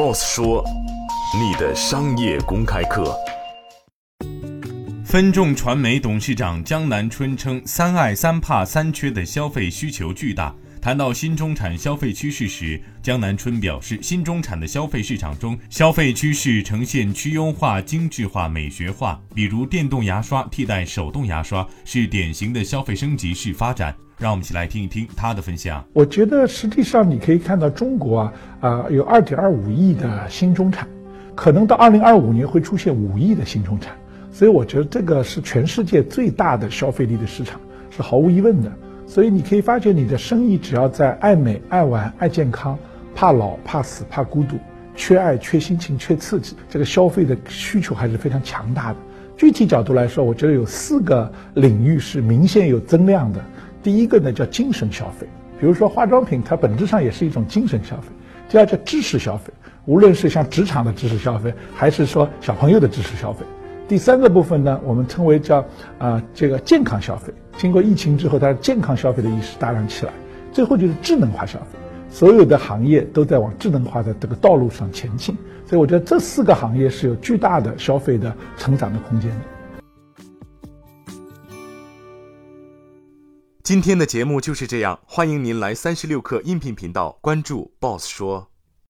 ，Boss 说，你的商业公开课。分众传媒董事长江南春称，三爱三怕三缺的消费需求巨大。谈到新中产消费趋势时，江南春表示，新中产的消费市场中，消费趋势呈现趋优化、精致化、美学化。比如，电动牙刷替代手动牙刷是典型的消费升级式发展。让我们一起来听一听他的分享。我觉得，实际上你可以看到，中国啊啊有二点二五亿的新中产，可能到二零二五年会出现五亿的新中产。所以，我觉得这个是全世界最大的消费力的市场，是毫无疑问的。所以你可以发觉，你的生意只要在爱美、爱玩、爱健康、怕老、怕死、怕孤独、缺爱、缺心情、缺刺激，这个消费的需求还是非常强大的。具体角度来说，我觉得有四个领域是明显有增量的。第一个呢叫精神消费，比如说化妆品，它本质上也是一种精神消费。第二叫知识消费，无论是像职场的知识消费，还是说小朋友的知识消费。第三个部分呢，我们称为叫啊这个健康消费。经过疫情之后，它健康消费的意识大量起来。最后就是智能化消费，所有的行业都在往智能化的这个道路上前进。所以我觉得这四个行业是有巨大的消费的成长的空间的。今天的节目就是这样，欢迎您来三十六课音频频道关注 Boss 说。